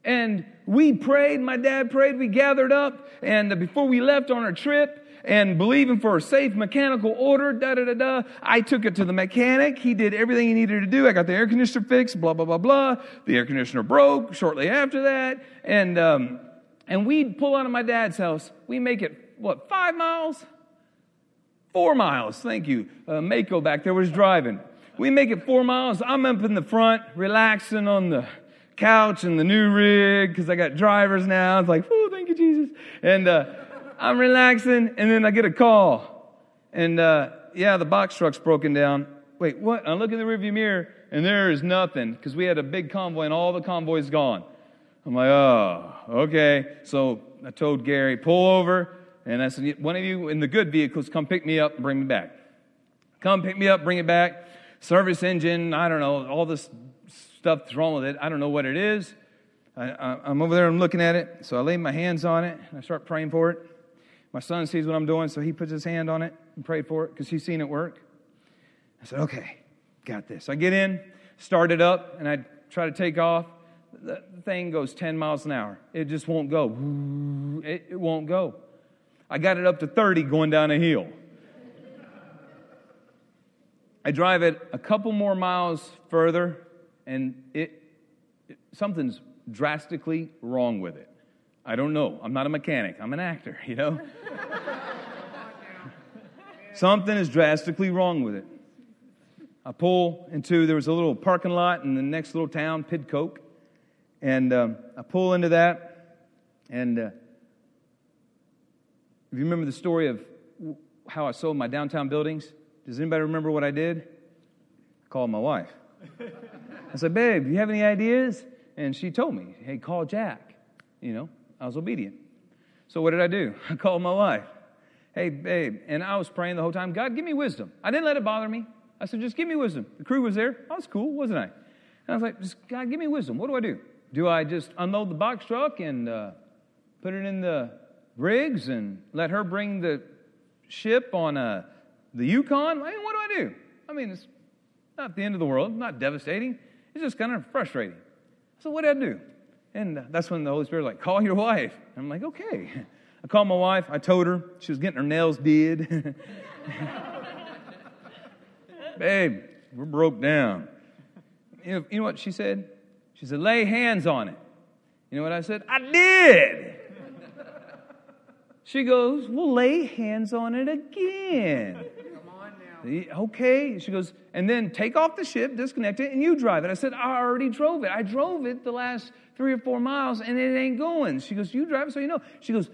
And we prayed, my dad prayed, we gathered up, and before we left on our trip, and believing for a safe mechanical order, da da da da. I took it to the mechanic. He did everything he needed to do. I got the air conditioner fixed, blah, blah, blah, blah. The air conditioner broke shortly after that. And, um, and we'd pull out of my dad's house. We make it, what, five miles? Four miles. Thank you. Uh, Mako back there was driving. We make it four miles. I'm up in the front, relaxing on the couch in the new rig because I got drivers now. It's like, oh, thank you, Jesus. And, uh, I'm relaxing, and then I get a call. And uh, yeah, the box truck's broken down. Wait, what? I look in the rearview mirror, and there is nothing because we had a big convoy, and all the convoy's gone. I'm like, oh, okay. So I told Gary, pull over, and I said, one of you in the good vehicles, come pick me up and bring me back. Come pick me up, bring it back. Service engine, I don't know, all this stuff that's wrong with it. I don't know what it is. I, am over there, I'm looking at it. So I lay my hands on it, and I start praying for it. My son sees what I'm doing, so he puts his hand on it and prayed for it because he's seen it work. I said, okay, got this. I get in, start it up, and I try to take off. The thing goes 10 miles an hour. It just won't go. It, won't go. I got it up to 30 going down a hill. I drive it a couple more miles further, and it, it something's drastically wrong with it. I don't know. I'm not a mechanic. I'm an actor, you know? Something is drastically wrong with it. I pull into, there was a little parking lot in the next little town, Pidcoke. And um, I pull into that. And uh, if you remember the story of how I sold my downtown buildings, does anybody remember what I did? I called my wife. I said, Babe, do you have any ideas? And she told me, Hey, call Jack. You know, I was obedient. So what did I do? I called my wife. Hey, babe. And I was praying the whole time, God, give me wisdom. I didn't let it bother me. I said, just give me wisdom. The crew was there. I was cool, wasn't I? And I was like, just, God, give me wisdom. What do I do? Do I just unload the box truck and uh, put it in the rigs and let her bring the ship on uh, the Yukon? I mean, what do I do? I mean, it's not the end of the world, not devastating. It's just kind of frustrating. So what do I do? And that's when the Holy Spirit was like, call your wife. And I'm like, okay. I called my wife. I told her she was getting her nails did. Babe, we're broke down. You know, you know what she said? She said, lay hands on it. You know what I said? I did. She goes, We'll lay hands on it again. Come on now. Okay. She goes, and then take off the ship, disconnect it, and you drive it. I said, I already drove it. I drove it the last three or four miles, and it ain't going. She goes, You drive it so you know. She goes,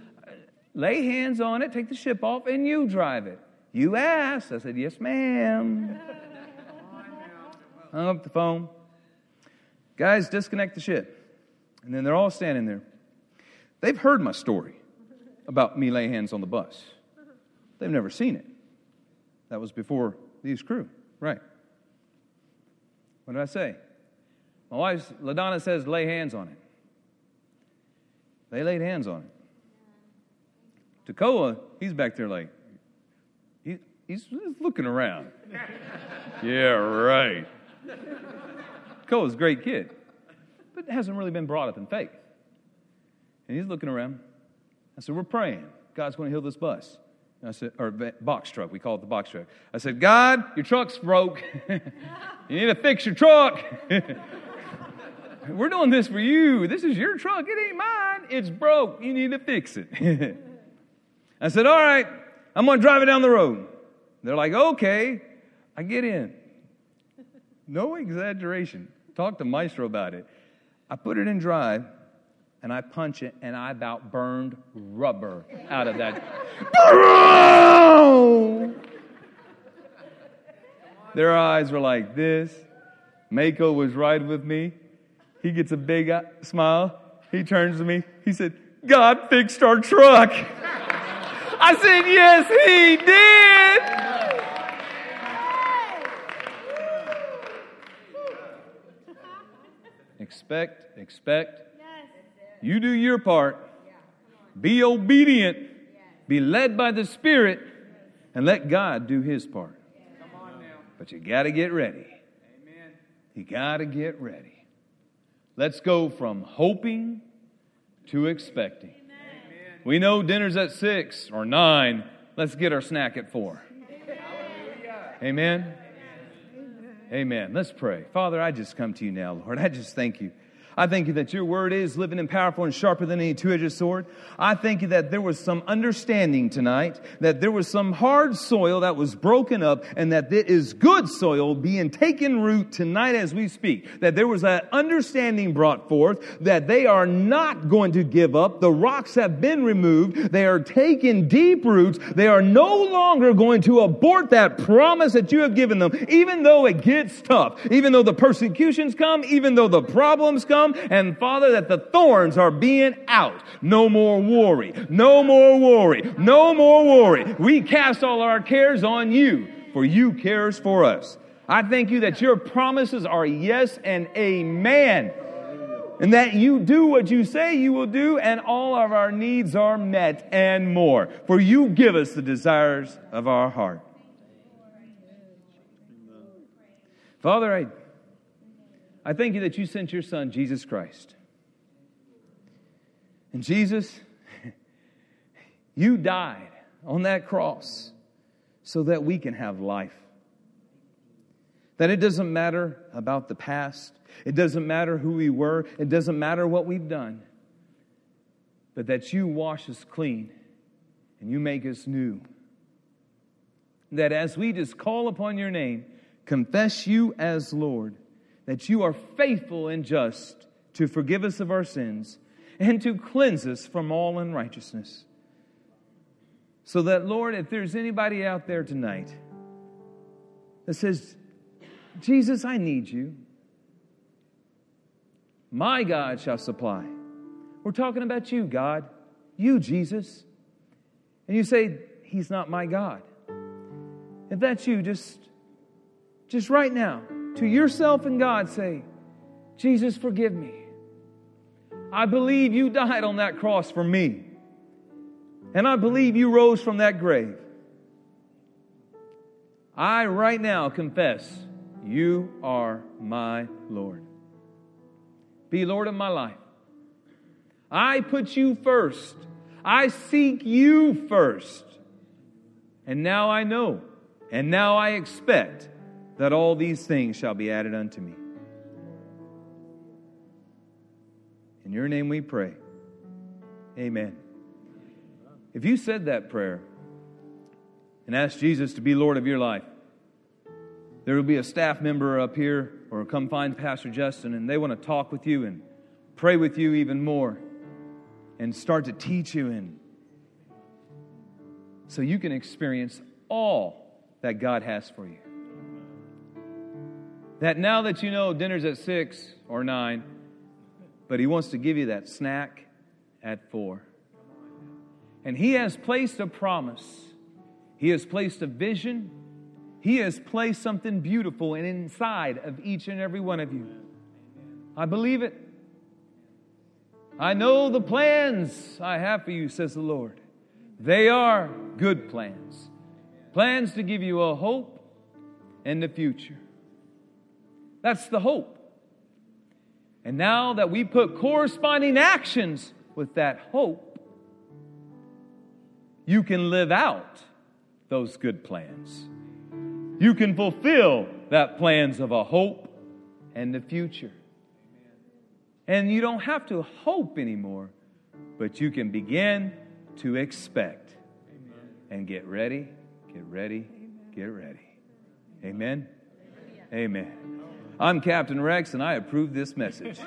Lay hands on it, take the ship off, and you drive it. You asked. I said, Yes, ma'am. Hung up the phone. Guys, disconnect the ship. And then they're all standing there. They've heard my story about me laying hands on the bus. They've never seen it. That was before these crew. Right. What did I say? My wife, LaDonna, says, lay hands on it. They laid hands on it. Tekoa, he's back there like, he, he's, looking around. yeah, right. Tekoa's a great kid, but hasn't really been brought up in faith. And he's looking around. I said, We're praying. God's going to heal this bus. I said, or box truck. We call it the box truck. I said, God, your truck's broke. you need to fix your truck. We're doing this for you. This is your truck. It ain't mine. It's broke. You need to fix it. I said, All right, I'm going to drive it down the road. They're like, Okay. I get in. No exaggeration. Talk to Maestro about it. I put it in drive and I punch it, and I about burned rubber out of that. Their eyes were like this. Mako was riding with me. He gets a big uh, smile. He turns to me. He said, God fixed our truck. I said, Yes, He did. Expect, expect, you do your part. Be obedient. Be led by the Spirit. And let God do his part. But you got to get ready. You got to get ready. Let's go from hoping to expecting. We know dinner's at six or nine. Let's get our snack at four. Amen. Amen. Let's pray. Father, I just come to you now, Lord. I just thank you I thank you that your word is living and powerful and sharper than any two-edged sword. I thank you that there was some understanding tonight, that there was some hard soil that was broken up and that there is good soil being taken root tonight as we speak. That there was an understanding brought forth that they are not going to give up. The rocks have been removed. They are taking deep roots. They are no longer going to abort that promise that you have given them, even though it gets tough, even though the persecutions come, even though the problems come, come. And Father, that the thorns are being out. No more worry. No more worry. No more worry. We cast all our cares on you, for you cares for us. I thank you that your promises are yes and amen. And that you do what you say you will do, and all of our needs are met and more. For you give us the desires of our heart. Father, I I thank you that you sent your son, Jesus Christ. And Jesus, you died on that cross so that we can have life. That it doesn't matter about the past, it doesn't matter who we were, it doesn't matter what we've done, but that you wash us clean and you make us new. That as we just call upon your name, confess you as Lord, that you are faithful and just to forgive us of our sins and to cleanse us from all unrighteousness. So that, Lord, if there's anybody out there tonight that says, Jesus, I need you, my God shall supply. We're talking about you, God. You, Jesus. And you say, He's not my God. If that's you, just, just right now, to yourself and God say, Jesus, forgive me. I believe you died on that cross for me. And I believe you rose from that grave. I right now confess you are my Lord. Be Lord of my life. I put you first. I seek you first. And now I know, and now I expect that all these things shall be added unto me. In your name we pray. Amen. If you said that prayer and asked Jesus to be Lord of your life, there will be a staff member up here or come find Pastor Justin and they want to talk with you and pray with you even more and start to teach you and so you can experience all that God has for you. That now that you know dinner's at six or nine, but He wants to give you that snack at four. And He has placed a promise, He has placed a vision, He has placed something beautiful and inside of each and every one of you. I believe it. I know the plans I have for you, says the Lord. They are good plans, plans to give you a hope and the future. That's the hope. And now that we put corresponding actions with that hope, you can live out those good plans. You can fulfill that plans of a hope and the future. And you don't have to hope anymore, but you can begin to expect. Amen. And get ready, get ready, get ready. Amen. Amen. I'm Captain Rex, and I approve this message.